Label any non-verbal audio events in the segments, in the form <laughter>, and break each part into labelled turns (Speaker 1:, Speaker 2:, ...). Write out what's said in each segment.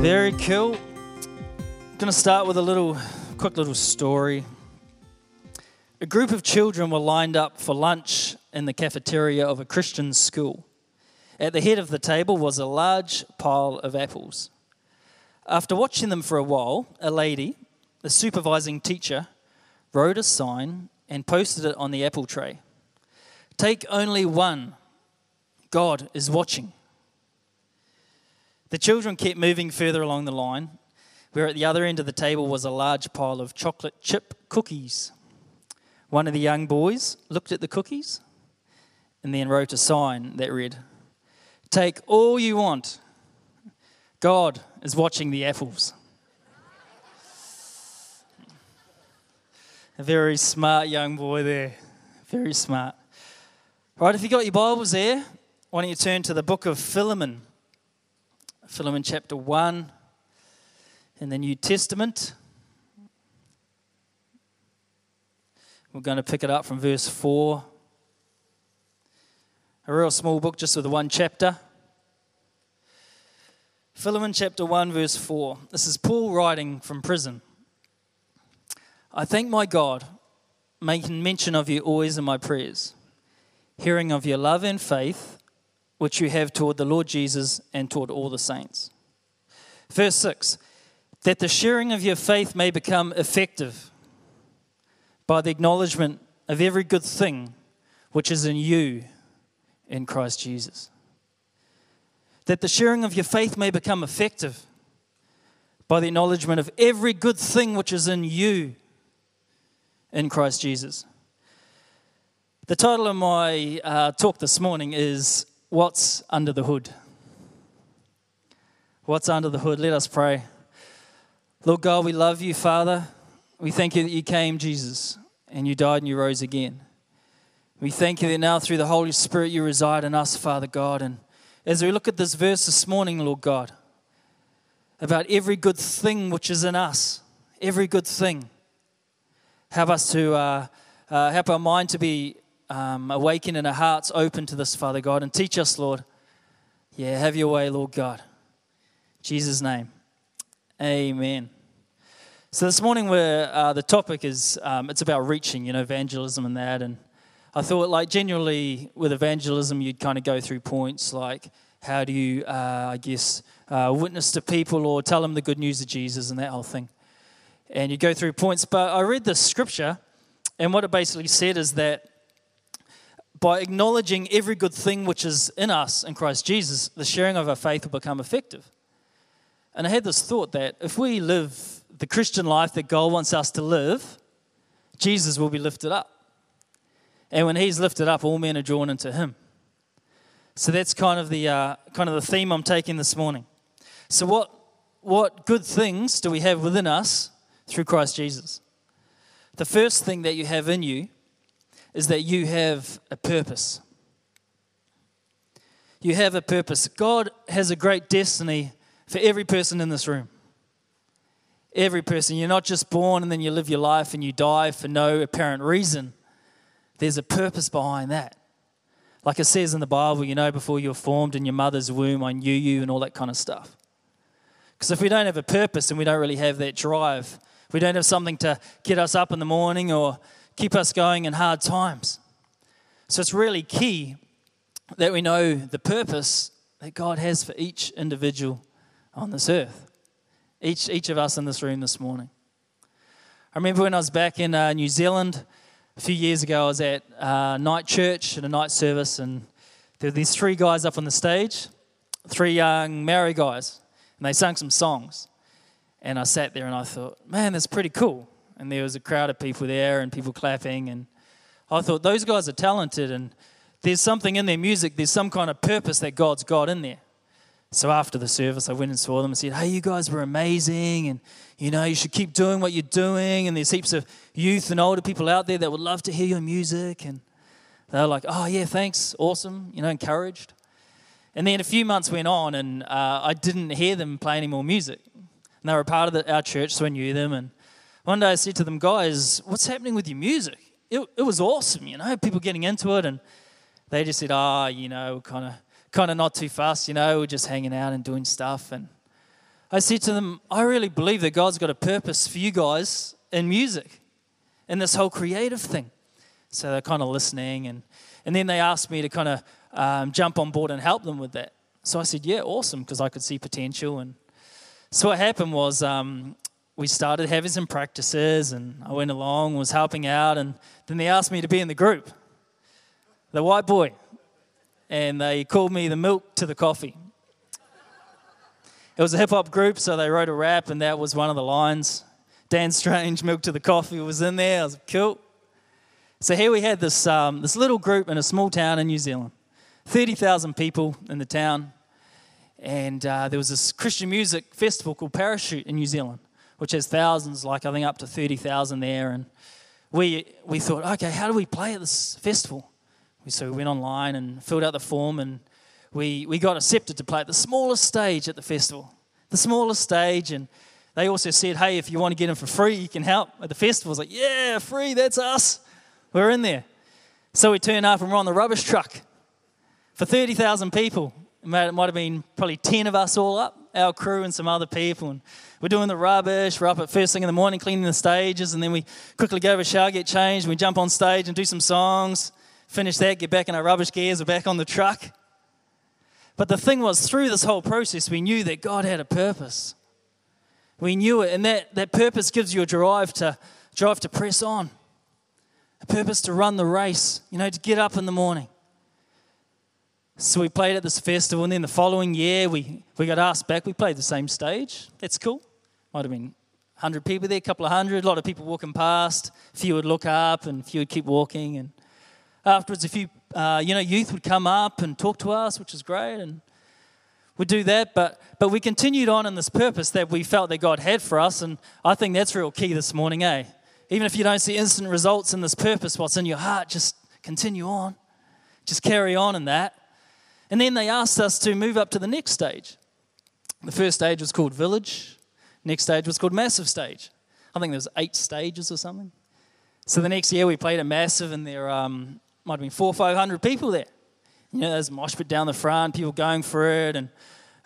Speaker 1: Very cool. Going to start with a little, quick little story. A group of children were lined up for lunch in the cafeteria of a Christian school. At the head of the table was a large pile of apples. After watching them for a while, a lady, the supervising teacher, wrote a sign and posted it on the apple tray. Take only one. God is watching. The children kept moving further along the line, where at the other end of the table was a large pile of chocolate chip cookies. One of the young boys looked at the cookies and then wrote a sign that read, Take all you want. God is watching the apples. A very smart young boy there. Very smart. Right, if you got your Bibles there, why don't you turn to the book of Philemon? Philemon chapter 1 in the New Testament. We're going to pick it up from verse 4. A real small book, just with one chapter. Philemon chapter 1, verse 4. This is Paul writing from prison. I thank my God, making mention of you always in my prayers, hearing of your love and faith which you have toward the Lord Jesus and toward all the saints. Verse 6 that the sharing of your faith may become effective by the acknowledgement of every good thing which is in you in Christ Jesus. That the sharing of your faith may become effective by the acknowledgement of every good thing which is in you in Christ Jesus. The title of my uh, talk this morning is what's under the hood. What's under the hood? Let us pray. Lord God, we love you, Father. We thank you that you came, Jesus, and you died and you rose again. We thank you that now through the Holy Spirit you reside in us, Father God. And as we look at this verse this morning, Lord God, about every good thing which is in us, every good thing, help us to uh, uh, help our mind to be um, awaken and our hearts open to this, Father God, and teach us, Lord. Yeah, have your way, Lord God. In Jesus' name, amen. So this morning, we're, uh, the topic is um, it's about reaching, you know, evangelism and that. And I thought, like, generally with evangelism, you'd kind of go through points like how do you, uh, I guess, uh, witness to people or tell them the good news of Jesus and that whole thing. And you go through points. But I read the scripture, and what it basically said is that by acknowledging every good thing which is in us in Christ Jesus, the sharing of our faith will become effective. And I had this thought that if we live the Christian life that God wants us to live, Jesus will be lifted up. And when He's lifted up, all men are drawn into Him. So that's kind of the uh, kind of the theme I'm taking this morning. So what what good things do we have within us through Christ Jesus? The first thing that you have in you is that you have a purpose. You have a purpose. God has a great destiny for every person in this room. Every person. You're not just born and then you live your life and you die for no apparent reason. There's a purpose behind that. Like it says in the Bible, you know, before you were formed in your mother's womb, I knew you and all that kind of stuff. Because if we don't have a purpose and we don't really have that drive, we don't have something to get us up in the morning or keep us going in hard times. So it's really key that we know the purpose that God has for each individual on this earth, each, each of us in this room this morning. I remember when I was back in uh, New Zealand a few years ago, I was at uh, night church at a night service, and there were these three guys up on the stage, three young Maori guys, and they sang some songs. And I sat there and I thought, man, that's pretty cool and there was a crowd of people there and people clapping. And I thought, those guys are talented, and there's something in their music, there's some kind of purpose that God's got in there. So after the service, I went and saw them and said, Hey, you guys were amazing, and you know, you should keep doing what you're doing. And there's heaps of youth and older people out there that would love to hear your music. And they were like, Oh, yeah, thanks, awesome, you know, encouraged. And then a few months went on, and uh, I didn't hear them play any more music. And they were a part of the, our church, so I knew them. And one day I said to them, guys, what's happening with your music? It, it was awesome, you know, people getting into it. And they just said, ah, oh, you know, kind of kind of not too fast, you know, we're just hanging out and doing stuff. And I said to them, I really believe that God's got a purpose for you guys in music, in this whole creative thing. So they're kind of listening, and, and then they asked me to kind of um, jump on board and help them with that. So I said, Yeah, awesome, because I could see potential. And so what happened was um, we started having some practices, and I went along, was helping out, and then they asked me to be in the group, the white boy, and they called me the milk to the coffee. It was a hip hop group, so they wrote a rap, and that was one of the lines. Dan Strange, Milk to the Coffee was in there. I was cool. So here we had this, um, this little group in a small town in New Zealand 30,000 people in the town. And uh, there was this Christian music festival called Parachute in New Zealand, which has thousands, like I think up to 30,000 there. And we, we thought, okay, how do we play at this festival? So we went online and filled out the form, and we, we got accepted to play at the smallest stage at the festival. The smallest stage, and they also said, hey, if you want to get in for free, you can help at the festival. I was like, yeah, free, that's us. We're in there. So we turn up and we're on the rubbish truck for 30,000 people. It might have been probably 10 of us all up, our crew and some other people. And we're doing the rubbish. We're up at first thing in the morning cleaning the stages, and then we quickly go over a shower, get changed, and we jump on stage and do some songs. Finish that, get back in our rubbish gears, we're back on the truck. But the thing was, through this whole process, we knew that God had a purpose. We knew it, and that, that purpose gives you a drive to drive to press on, a purpose to run the race, you know, to get up in the morning. So we played at this festival, and then the following year we, we got asked back. We played the same stage. That's cool. Might have been 100 people there, a couple of hundred, a lot of people walking past. A few would look up, and a few would keep walking. And afterwards, a few uh, you know, youth would come up and talk to us, which is great, and we'd do that. But, but we continued on in this purpose that we felt that God had for us, and I think that's real key this morning, eh? Even if you don't see instant results in this purpose, what's in your heart, just continue on. Just carry on in that. And then they asked us to move up to the next stage. The first stage was called Village. Next stage was called Massive Stage. I think there was eight stages or something. So the next year we played a massive, and there um, might have been four or five hundred people there. You know, there's mosh pit down the front, people going for it, and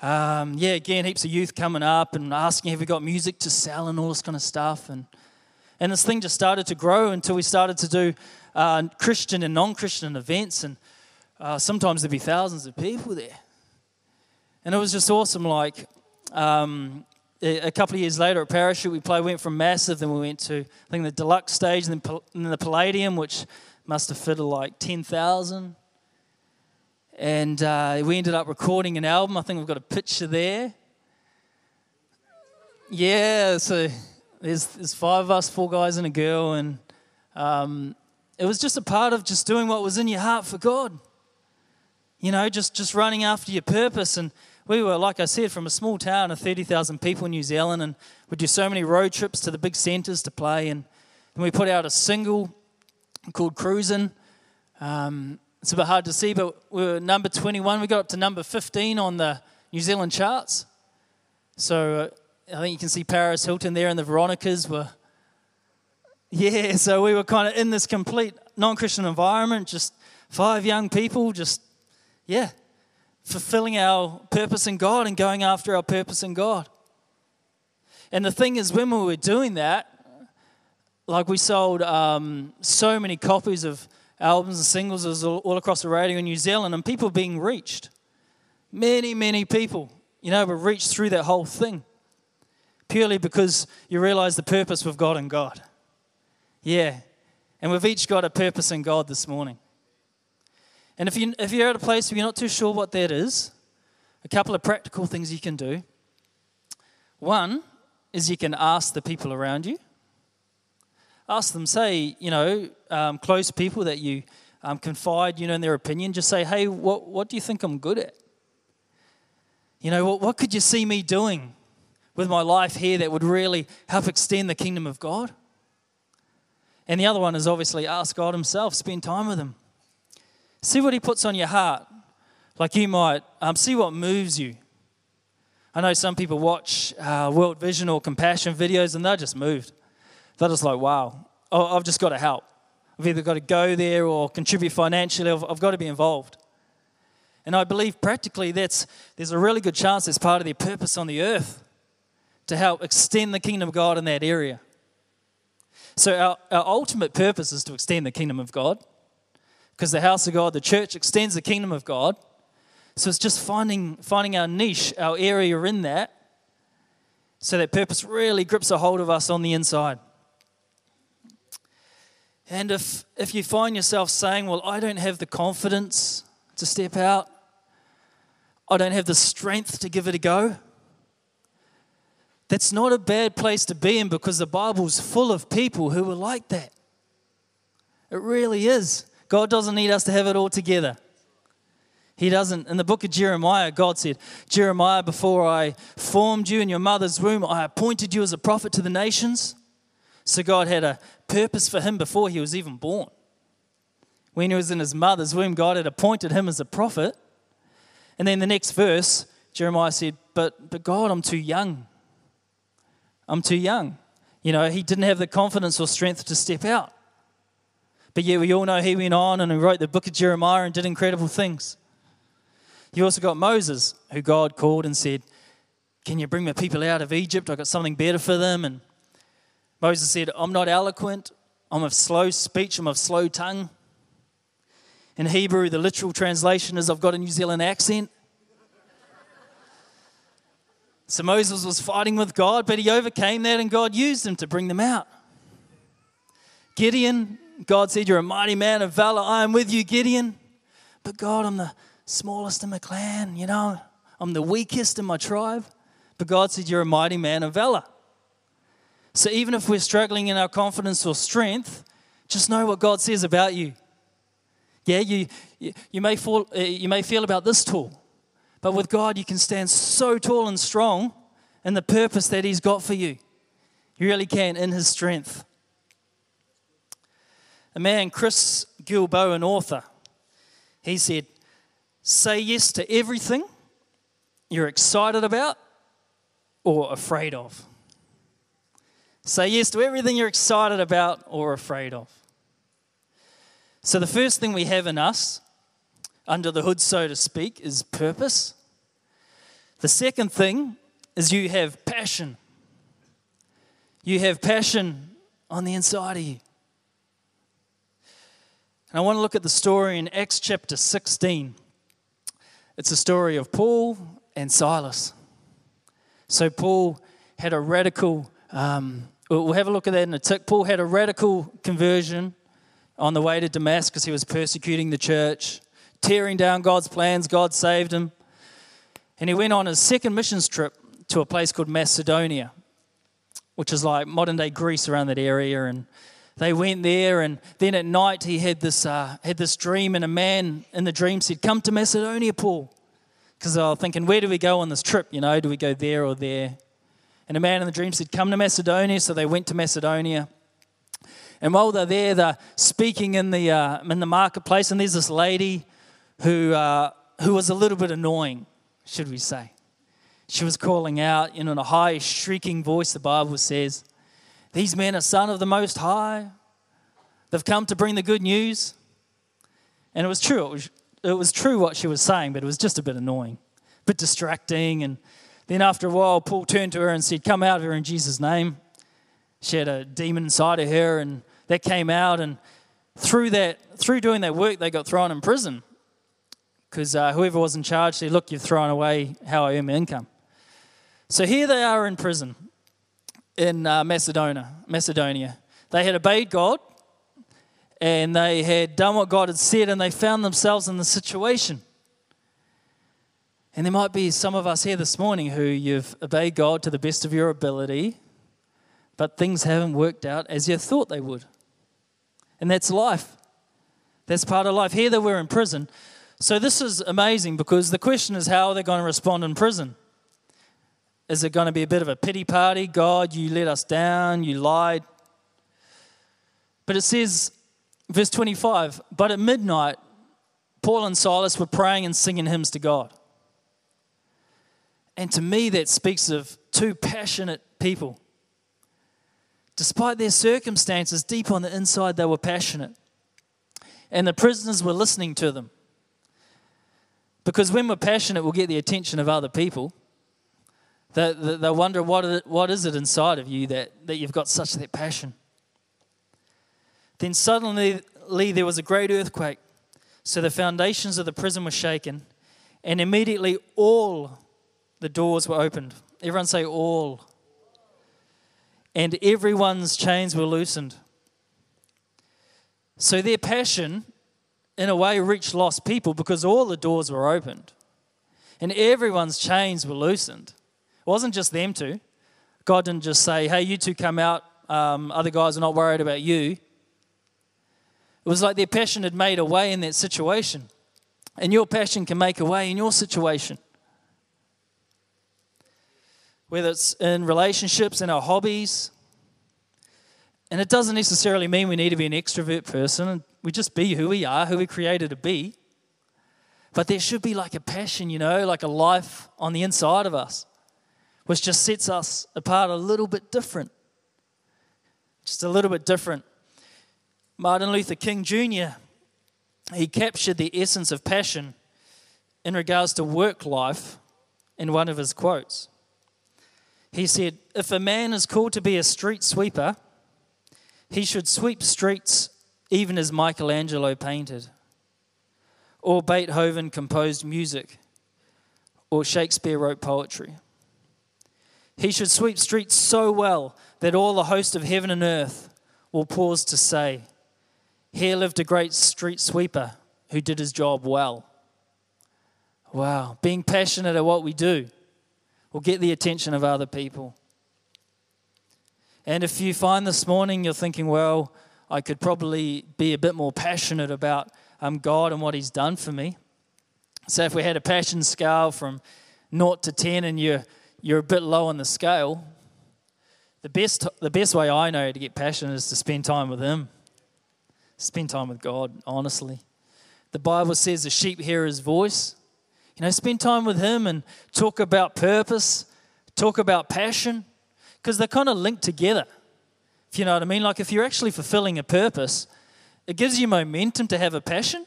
Speaker 1: um, yeah, again, heaps of youth coming up and asking, have we got music to sell and all this kind of stuff. And, and this thing just started to grow until we started to do uh, Christian and non Christian events. And uh, sometimes there'd be thousands of people there. And it was just awesome. Like um, a couple of years later at Parachute, we played, went from massive, then we went to, I think, the deluxe stage, and then the Palladium, which must have fitted like 10,000. And uh, we ended up recording an album. I think we've got a picture there. Yeah, so there's, there's five of us, four guys and a girl. And um, it was just a part of just doing what was in your heart for God. You know, just, just running after your purpose. And we were, like I said, from a small town of 30,000 people in New Zealand. And we do so many road trips to the big centres to play. And, and we put out a single called Cruising. Um, it's a bit hard to see, but we were number 21. We got up to number 15 on the New Zealand charts. So uh, I think you can see Paris Hilton there and the Veronicas were. Yeah, <laughs> so we were kind of in this complete non Christian environment, just five young people, just, yeah, fulfilling our purpose in God and going after our purpose in God. And the thing is, when we were doing that, like we sold um, so many copies of albums and singles all across the radio in New Zealand, and people being reached. Many, many people, you know, were reached through that whole thing purely because you realize the purpose with God and God. Yeah. And we've each got a purpose in God this morning. And if, you, if you're at a place where you're not too sure what that is, a couple of practical things you can do. One is you can ask the people around you ask them, say, you know, um, close people that you um, confide, you know, in their opinion, just say, hey, what, what do you think I'm good at? You know, what, what could you see me doing with my life here that would really help extend the kingdom of God? And the other one is obviously ask God Himself, spend time with Him. See what He puts on your heart. Like you might um, see what moves you. I know some people watch uh, World Vision or Compassion videos and they're just moved. They're just like, wow, oh, I've just got to help. I've either got to go there or contribute financially, I've, I've got to be involved. And I believe practically that's, there's a really good chance it's part of their purpose on the earth. to help extend the kingdom of God in that area. So, our, our ultimate purpose is to extend the kingdom of God because the house of God, the church, extends the kingdom of God. So, it's just finding, finding our niche, our area in that, so that purpose really grips a hold of us on the inside. And if, if you find yourself saying, Well, I don't have the confidence to step out, I don't have the strength to give it a go, that's not a bad place to be in because the Bible's full of people who are like that. It really is. God doesn't need us to have it all together. He doesn't. In the book of Jeremiah, God said, Jeremiah, before I formed you in your mother's womb, I appointed you as a prophet to the nations. So God had a purpose for him before he was even born. When he was in his mother's womb, God had appointed him as a prophet. And then the next verse, Jeremiah said, But, but God, I'm too young I'm too young. You know, he didn't have the confidence or strength to step out. But yet, we all know he went on and he wrote the book of Jeremiah and did incredible things. You also got Moses, who God called and said, Can you bring my people out of Egypt? I've got something better for them. And Moses said, I'm not eloquent. I'm of slow speech. I'm of slow tongue. In Hebrew, the literal translation is I've got a New Zealand accent. So Moses was fighting with God, but he overcame that and God used him to bring them out. Gideon, God said, You're a mighty man of valor. I am with you, Gideon. But God, I'm the smallest in my clan, you know, I'm the weakest in my tribe. But God said, You're a mighty man of valor. So even if we're struggling in our confidence or strength, just know what God says about you. Yeah, you, you, may, fall, uh, you may feel about this tall, But with God, you can stand so tall and strong in the purpose that He's got for you. You really can in His strength. A man, Chris Guillebeau, an author, he said, Say yes to everything you're excited about or afraid of. Say yes to everything you're excited about or afraid of. So, the first thing we have in us under the hood, so to speak, is purpose. The second thing is you have passion. You have passion on the inside of you. And I want to look at the story in Acts chapter 16. It's a story of Paul and Silas. So, Paul had a radical, um, we'll have a look at that in a tick. Paul had a radical conversion on the way to Damascus. He was persecuting the church tearing down God's plans. God saved him. And he went on his second missions trip to a place called Macedonia, which is like modern day Greece around that area. And they went there, and then at night he had this, uh, had this dream, and a man in the dream said, Come to Macedonia, Paul. Because I was thinking, Where do we go on this trip? You know, do we go there or there? And a man in the dream said, Come to Macedonia. So they went to Macedonia. And while they're there, they're speaking in the, uh, in the marketplace, and there's this lady who, uh, who was a little bit annoying, should we say. She was calling out in a high, shrieking voice, the Bible says, These men are son of the Most High. They've come to bring the good news. And it was true. It was, it was true what she was saying, but it was just a bit annoying, a bit distracting. And then after a while, Paul turned to her and said, Come out of her in Jesus' name. She had a demon inside of her, and that came out. And through that, through doing that work, they got thrown in prison because uh, whoever was in charge said, Look, you've thrown away how I earn my income. So here they are in prison in uh, Macedonia. Macedonia. They had obeyed God and they had done what God had said, and they found themselves in the situation. And there might be some of us here this morning who you've obeyed God to the best of your ability, but things haven't worked out as you thought they would. And that's life. That's part of life. Here they were in prison. So this is amazing because the question is how are they going to respond in prison? Is it going to be a bit of a pity party? God, you let us down, you lied. But it says, verse 25, but at midnight, Paul and Silas were praying and singing hymns to God. And to me, that speaks of two passionate people. Despite their circumstances, deep on the inside, they were passionate. And the prisoners were listening to them. Because when we're passionate, we'll get the attention of other people. They, they, wonder what, it, what is it inside of you that, that you've got such that passion. Then suddenly there was a great earthquake. So the foundations of the prison were shaken, and immediately all the doors were opened. Everyone say, all. And everyone's chains were loosened. So their passion, in a way, reached lost people because all the doors were opened and everyone's chains were loosened. It wasn't just them two. God didn't just say, hey, you two come out, um, other guys are not worried about you. It was like their passion had made a way in that situation. And your passion can make a way in your situation. Whether it's in relationships, in our hobbies. And it doesn't necessarily mean we need to be an extrovert person. We just be who we are, who we created to be. But there should be like a passion, you know, like a life on the inside of us, which just sets us apart a little bit different. Just a little bit different. Martin Luther King Jr., he captured the essence of passion in regards to work life in one of his quotes. He said, If a man is called to be a street sweeper, he should sweep streets even as Michelangelo painted or Beethoven composed music, or Shakespeare wrote poetry. He should sweep streets so well that all the host of heaven and earth will pause to say, Here lived a great street sweeper who did his job well. Wow, being passionate at what we do will get the attention of other people. And if you find this morning you're thinking, well, I could probably be a bit more passionate about um, God and what He's done for me. So if we had a passion scale from 0 to 10 and you're, you're a bit low on the scale, the best, the best way I know to get passionate is to spend time with Him. Spend time with God, honestly. The Bible says the sheep hear His voice. You know, spend time with Him and talk about purpose, talk about passion, because they're kind of linked together. If you know what I mean? Like if you're actually fulfilling a purpose, it gives you momentum to have a passion.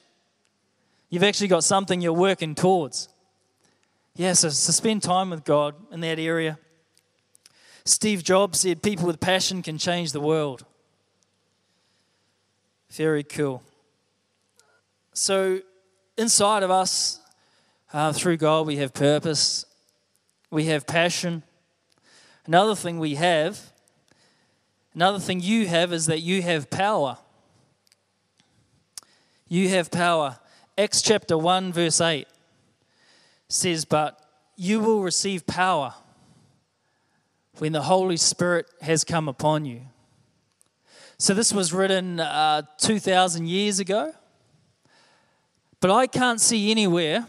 Speaker 1: You've actually got something you're working towards. Yeah, so, spend time with God in that area. Steve Jobs said, People with passion can change the world. Very cool. So, inside of us, uh, through God, we have purpose, we have passion. Another thing we have, another thing you have is that you have power you have power. Acts chapter 1, verse 8 says, But you will receive power when the Holy Spirit has come upon you. So this was written uh, 2,000 years ago. But I can't see anywhere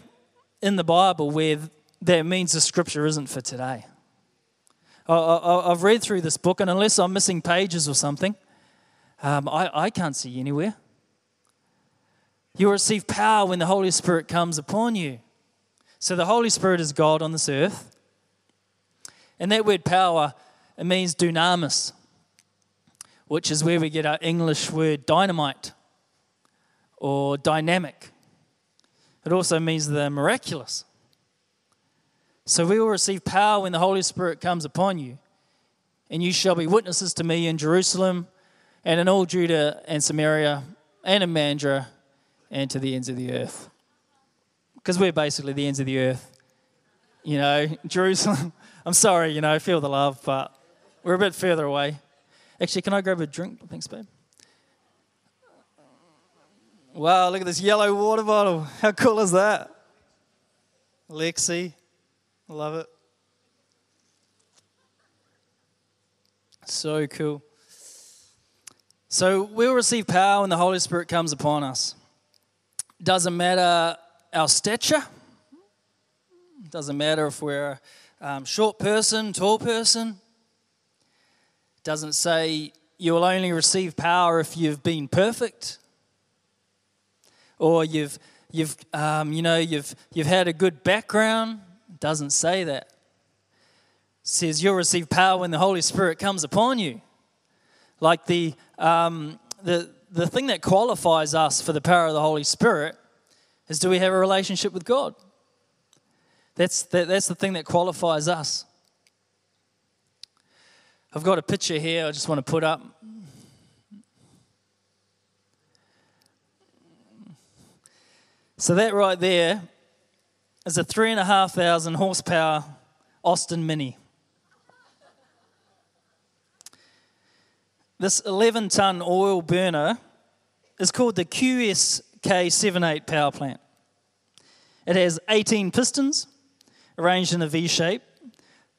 Speaker 1: in the Bible where that means the scripture isn't for today. I've read through this book, and unless I'm missing pages or something, um, I, I can't see anywhere. You will receive power when the Holy Spirit comes upon you. So the Holy Spirit is God on this earth. And that word power, it means dunamis, which is where we get our English word dynamite or dynamic. It also means the miraculous. So we will receive power when the Holy Spirit comes upon you. And you shall be witnesses to me in Jerusalem and in all Judah and Samaria and in Mandurah and to the ends of the earth. Because we're basically the ends of the earth. You know, Jerusalem, <laughs> I'm sorry, you know, feel the love, but we're a bit further away. Actually, can I grab a drink? Thanks, babe. Wow, look at this yellow water bottle. <laughs> How cool is that? Lexi, love it. So cool. So we'll receive power when the Holy Spirit comes upon us. Doesn't matter our stature. Doesn't matter if we're a um, short person, tall person. Doesn't say you will only receive power if you've been perfect, or you've you've um, you know you've you've had a good background. Doesn't say that. Says you'll receive power when the Holy Spirit comes upon you. Like the um, the the thing that qualifies us for the power of the Holy Spirit is do we have a relationship with God? That's, that, that's the thing that qualifies us. I've got a picture here I just want to put up. So, that right there is a three and a half thousand horsepower Austin Mini. This 11 ton oil burner is called the QSK 78 power plant. It has 18 pistons arranged in a V shape,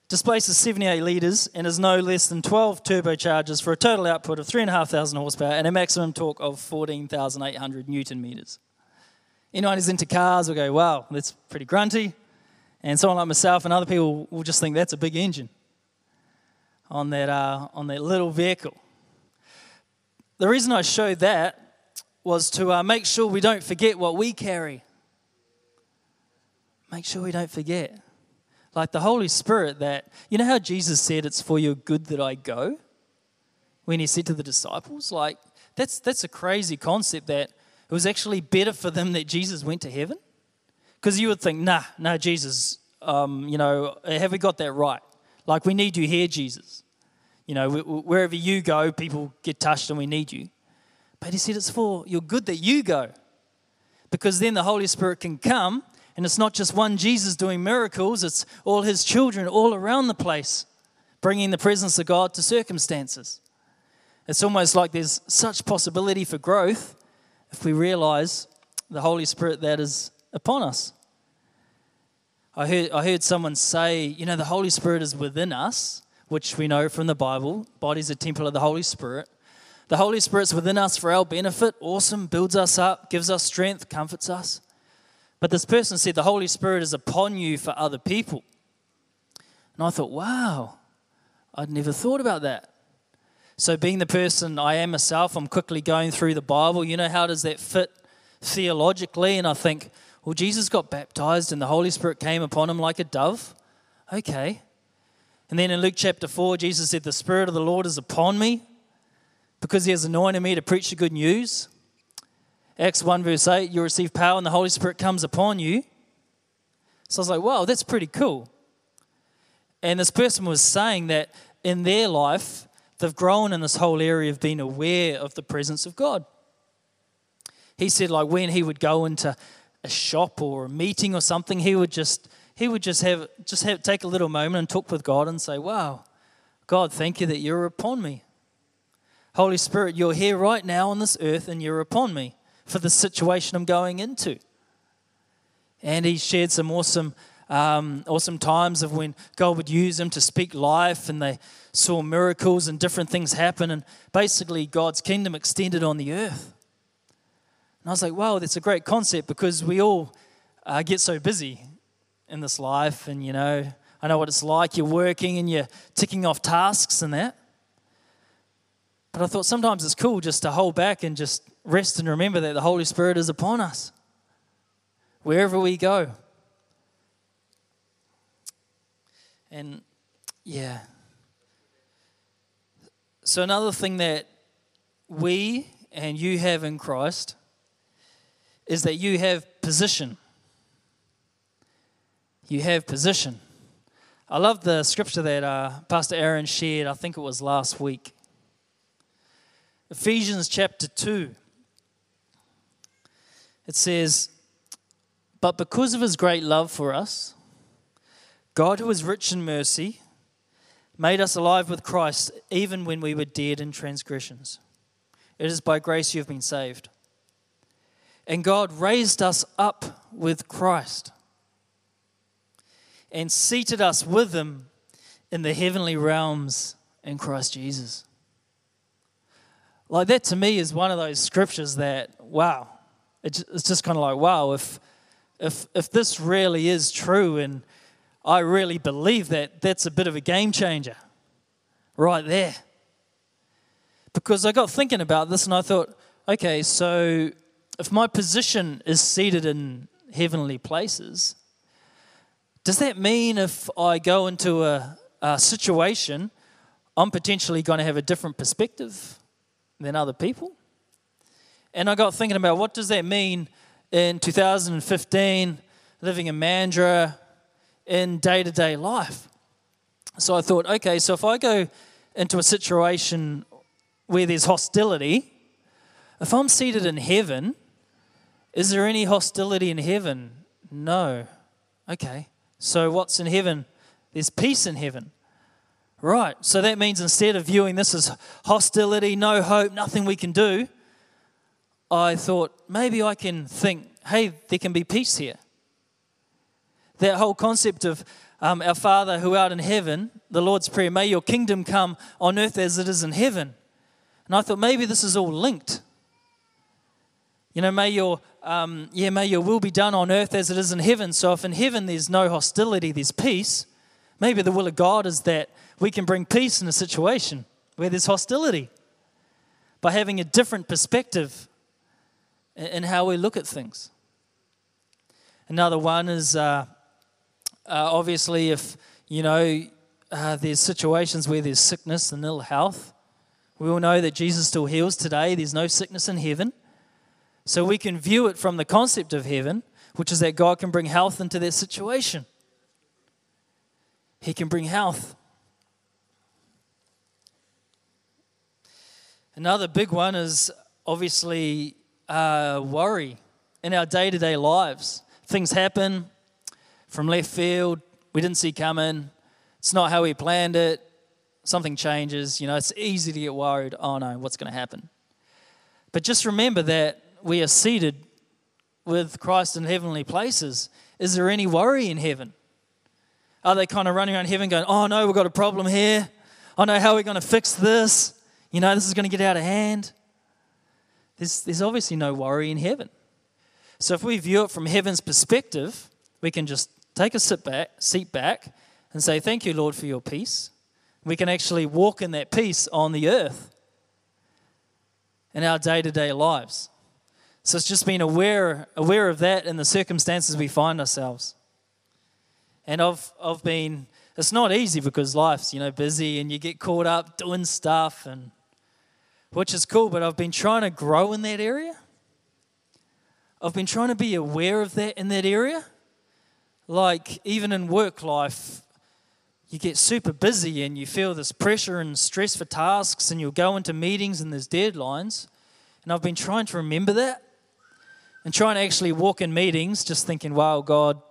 Speaker 1: displaces 78 litres, and has no less than 12 turbochargers for a total output of 3,500 horsepower and a maximum torque of 14,800 newton meters. Anyone who's into cars will go, wow, that's pretty grunty. And someone like myself and other people will just think that's a big engine on that, uh, on that little vehicle. The reason I showed that was to uh, make sure we don't forget what we carry. Make sure we don't forget. Like the Holy Spirit, that, you know how Jesus said, It's for your good that I go? When he said to the disciples? Like, that's, that's a crazy concept that it was actually better for them that Jesus went to heaven. Because you would think, nah, no, Jesus, um, you know, have we got that right? Like, we need you here, Jesus. You know, wherever you go, people get touched and we need you. But he said it's for your good that you go. Because then the Holy Spirit can come, and it's not just one Jesus doing miracles, it's all his children all around the place, bringing the presence of God to circumstances. It's almost like there's such possibility for growth if we realize the Holy Spirit that is upon us. I heard, I heard someone say, you know, the Holy Spirit is within us, which we know from the Bible. Body's a temple of the Holy Spirit. The Holy Spirit's within us for our benefit. Awesome. Builds us up, gives us strength, comforts us. But this person said the Holy Spirit is upon you for other people. And I thought, wow, I'd never thought about that. So, being the person I am myself, I'm quickly going through the Bible. You know, how does that fit theologically? And I think, well, Jesus got baptized and the Holy Spirit came upon him like a dove. Okay. And then in Luke chapter 4, Jesus said, The Spirit of the Lord is upon me because he has anointed me to preach the good news. Acts 1, verse 8, you receive power and the Holy Spirit comes upon you. So I was like, wow, that's pretty cool. And this person was saying that in their life, they've grown in this whole area of being aware of the presence of God. He said, like, when he would go into a shop or a meeting or something, he would just he would just have just have take a little moment and talk with God and say, "Wow, God, thank you that you're upon me. Holy Spirit, you're here right now on this earth and you're upon me for the situation I'm going into." And he shared some awesome, um, awesome times of when God would use him to speak life, and they saw miracles and different things happen, and basically God's kingdom extended on the earth. And I was like, wow, that's a great concept because we all uh, get so busy in this life, and you know, I know what it's like. You're working and you're ticking off tasks and that. But I thought sometimes it's cool just to hold back and just rest and remember that the Holy Spirit is upon us wherever we go. And yeah. So, another thing that we and you have in Christ is that you have position you have position. I love the scripture that uh, Pastor Aaron shared, I think it was last week. Ephesians chapter 2. It says, But because of his great love for us, God, who is rich in mercy, made us alive with Christ even when we were dead in transgressions. It is by grace you have been saved. And God raised us up with Christ and seated us with him in the heavenly realms in Christ Jesus. Like that to me is one of those scriptures that, wow, it's just kind of like, wow, if, if, if this really is true and I really believe that, that's a bit of a game changer right there. Because I got thinking about this and I thought, okay, so if my position is seated in heavenly places, does that mean if I go into a, a situation, I'm potentially going to have a different perspective than other people? And I got thinking about what does that mean in 2015, living in Mandurah, in day to day life? So I thought, okay, so if I go into a situation where there's hostility, if I'm seated in heaven, is there any hostility in heaven? No. Okay. So what's in heaven? There's peace in heaven. Right. So that means instead of viewing this as hostility, no hope, nothing we can do, I thought maybe I can think, hey, there can be peace here. That whole concept of um, our Father who art in heaven, the Lord's Prayer, may your kingdom come on earth as it is in heaven. And I thought maybe this is all linked. You know, may your um, yeah, may your will be done on earth as it is in heaven. So if in heaven there's no hostility, there's peace. Maybe the will of God is that we can bring peace in a situation where there's hostility by having a different perspective in how we look at things. Another one is uh, uh, obviously if, you know, uh, there's situations where there's sickness and ill health. We all know that Jesus still heals today. There's no sickness in heaven. So we can view it from the concept of heaven, which is that God can bring health into that situation. He can bring health. Another big one is obviously uh, worry in our day to day lives. Things happen from left field, we didn't see coming, it's not how we planned it, something changes. You know, it's easy to get worried. Oh no, what's going to happen? But just remember that we are seated with Christ in heavenly places. Is there any worry in heaven? Are they kind of running around heaven going, oh no, we've got a problem here. I oh, know how we're going to fix this. You know, this is going to get out of hand. There's, there's obviously no worry in heaven. So if we view it from heaven's perspective, we can just take a sit back, seat back and say, Thank you, Lord, for your peace. We can actually walk in that peace on the earth in our day to day lives. So it's just being aware, aware of that in the circumstances we find ourselves. And I've, I've been, it's not easy because life's, you know, busy and you get caught up doing stuff and which is cool, but I've been trying to grow in that area. I've been trying to be aware of that in that area. Like, even in work life, you get super busy and you feel this pressure and stress for tasks, and you'll go into meetings and there's deadlines. And I've been trying to remember that and trying to actually walk in meetings, just thinking, wow, God,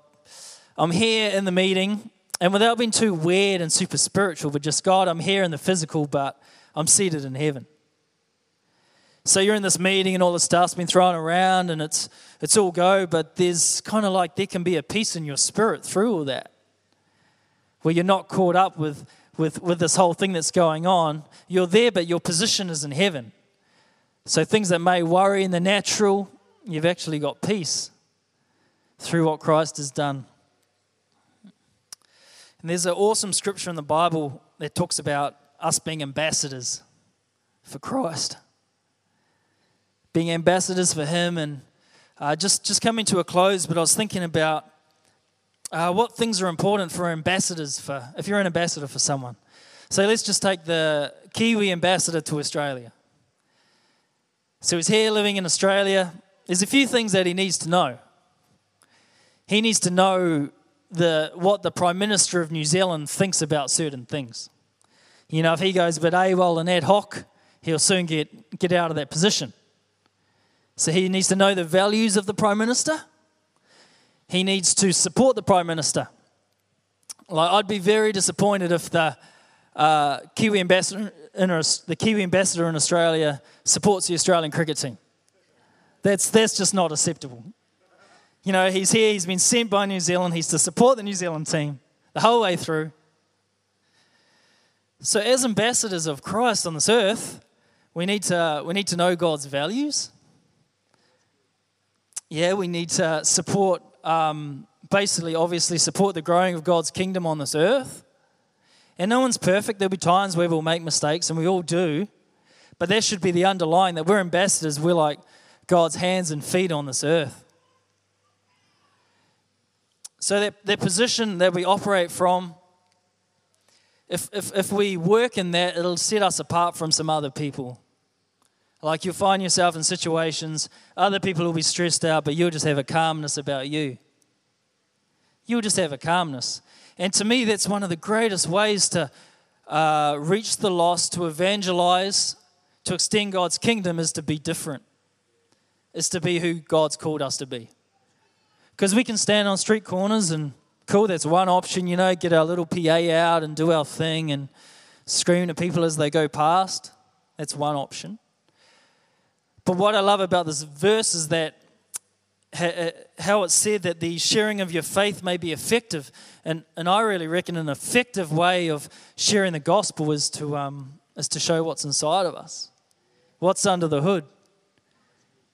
Speaker 1: I'm here in the meeting. And without being too weird and super spiritual, but just, God, I'm here in the physical, but I'm seated in heaven. So you're in this meeting and all the stuff's been thrown around and it's it's all go, but there's kind of like there can be a peace in your spirit through all that. Where you're not caught up with with, with this whole thing that's going on. You're there, but your position is in heaven. So things that may worry in the natural, you've actually got peace through what Christ has done. And there's an awesome scripture in the Bible that talks about us being ambassadors for Christ being ambassadors for Him, and uh, just just coming to a close. But I was thinking about uh, what things are important for ambassadors for if you're an ambassador for someone. So let's just take the Kiwi ambassador to Australia. So he's here living in Australia. There's a few things that he needs to know. He needs to know the, what the Prime Minister of New Zealand thinks about certain things. You know, if he goes a bit AWOL and ad hoc, he'll soon get, get out of that position. So he needs to know the values of the Prime Minister. He needs to support the Prime Minister. Like, I'd be very disappointed if the uh, Kiwi ambassador in, the Kiwi ambassador in Australia supports the Australian cricket team. That's, that's just not acceptable. You know, he's here, he's been sent by New Zealand, he's to support the New Zealand team the whole way through. So, as ambassadors of Christ on this earth, we need to, we need to know God's values yeah, we need to support, um, basically, obviously, support the growing of God's kingdom on this earth. And no one's perfect. There'll be times where we'll make mistakes, and we all do. But that should be the underlying that we're ambassadors. We're like God's hands and feet on this earth. So that, that position that we operate from, if, if, if we work in that, it'll set us apart from some other people. Like you'll find yourself in situations, other people will be stressed out, but you'll just have a calmness about you. You'll just have a calmness. And to me, that's one of the greatest ways to uh, reach the lost, to evangelize, to extend God's kingdom is to be different, is to be who God's called us to be. Because we can stand on street corners and cool, that's one option, you know, get our little PA out and do our thing and scream at people as they go past. That's one option. But what I love about this verse is that uh, how it's said that the sharing of your faith may be effective. And, and I really reckon an effective way of sharing the gospel is to, um, is to show what's inside of us, what's under the hood.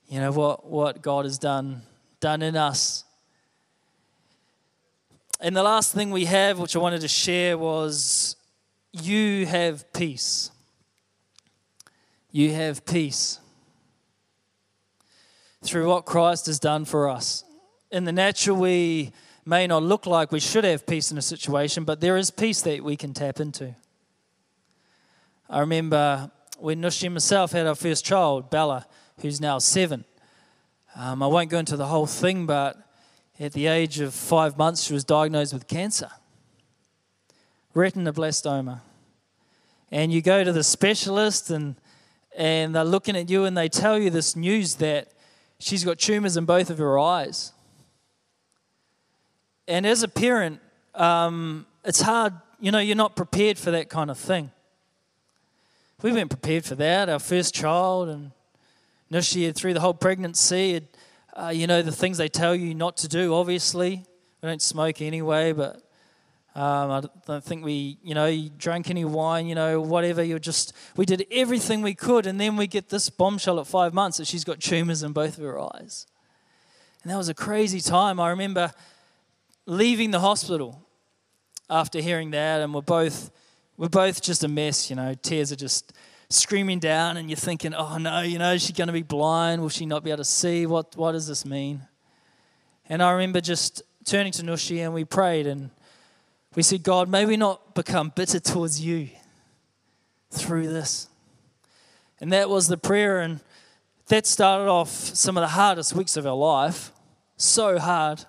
Speaker 1: You know, what, what God has done, done in us. And the last thing we have, which I wanted to share, was you have peace. You have peace through what Christ has done for us. In the natural, we may not look like we should have peace in a situation, but there is peace that we can tap into. I remember when Nushi and myself had our first child, Bella, who's now seven. Um, I won't go into the whole thing, but at the age of five months, she was diagnosed with cancer, retinoblastoma. And you go to the specialist, and, and they're looking at you, and they tell you this news that she's got tumors in both of her eyes. And as a parent, um, it's hard, you know, you're not prepared for that kind of thing. We weren't prepared for that. Our first child, and Nushi had through the whole pregnancy, had, uh, you know, the things they tell you not to do, obviously. We don't smoke anyway, but um, I don't think we, you know, drank any wine, you know, whatever. You're just, we did everything we could, and then we get this bombshell at five months that she's got tumors in both of her eyes. And that was a crazy time. I remember leaving the hospital after hearing that, and we're both, we're both just a mess, you know. Tears are just screaming down, and you're thinking, oh no, you know, is she going to be blind? Will she not be able to see? What, what does this mean? And I remember just turning to Nushi, and we prayed, and we said, God, may we not become bitter towards you through this. And that was the prayer, and that started off some of the hardest weeks of our life. So hard.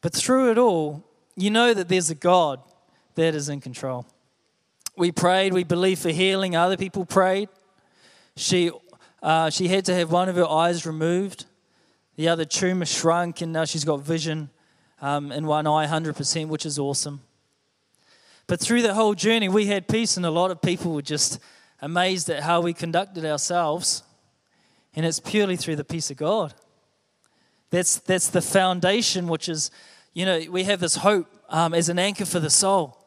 Speaker 1: But through it all, you know that there's a God that is in control. We prayed, we believed for healing, other people prayed. She, uh, she had to have one of her eyes removed, the other tumor shrunk, and now she's got vision um, in one eye 100%, which is awesome. But through the whole journey, we had peace, and a lot of people were just amazed at how we conducted ourselves. And it's purely through the peace of God. That's, that's the foundation, which is, you know, we have this hope um, as an anchor for the soul.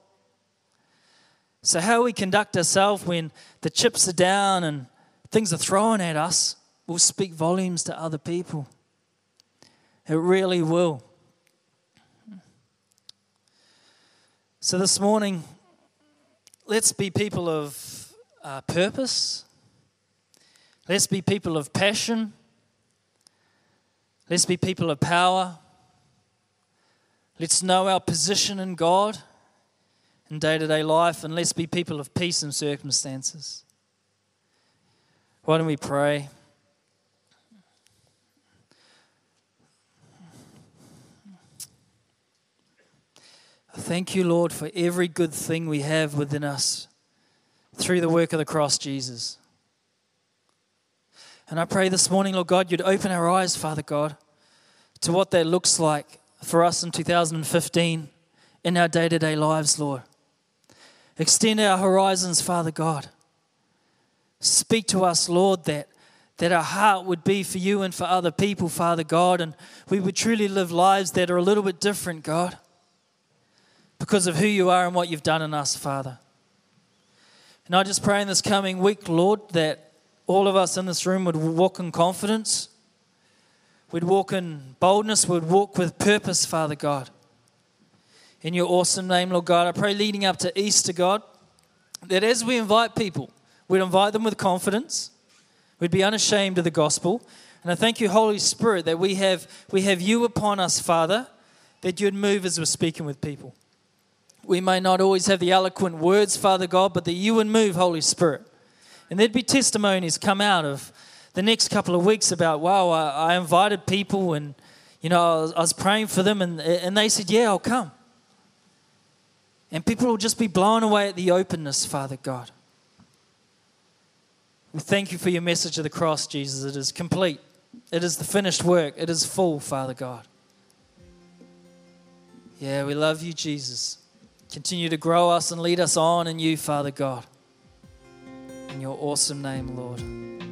Speaker 1: So, how we conduct ourselves when the chips are down and things are thrown at us will speak volumes to other people. It really will. So, this morning, let's be people of uh, purpose. Let's be people of passion. Let's be people of power. Let's know our position in God in day to day life, and let's be people of peace in circumstances. Why don't we pray? Thank you, Lord, for every good thing we have within us through the work of the cross, Jesus. And I pray this morning, Lord God, you'd open our eyes, Father God, to what that looks like for us in 2015 in our day to day lives, Lord. Extend our horizons, Father God. Speak to us, Lord, that, that our heart would be for you and for other people, Father God, and we would truly live lives that are a little bit different, God because of who you are and what you've done in us, Father. And I just pray in this coming week, Lord, that all of us in this room would walk in confidence, we'd walk in boldness, we'd walk with purpose, Father God. In your awesome name, Lord God, I pray leading up to Easter, God, that as we invite people, we'd invite them with confidence, we'd be unashamed of the gospel. And I thank you, Holy Spirit, that we have, we have you upon us, Father, that you'd move as we're speaking with people. We may not always have the eloquent words, Father God, but that you would move, Holy Spirit. And there'd be testimonies come out of the next couple of weeks about, wow, I, I invited people and, you know, I was, I was, praying for them and, and they said, yeah, I'll come. And people will just be blown away at the openness, Father God. We thank you for your message of the cross, Jesus. It is complete, it is the finished work, it is full, Father God. Yeah, we love you, Jesus. Continue to grow us and lead us on in you, Father God. In your awesome name, Lord.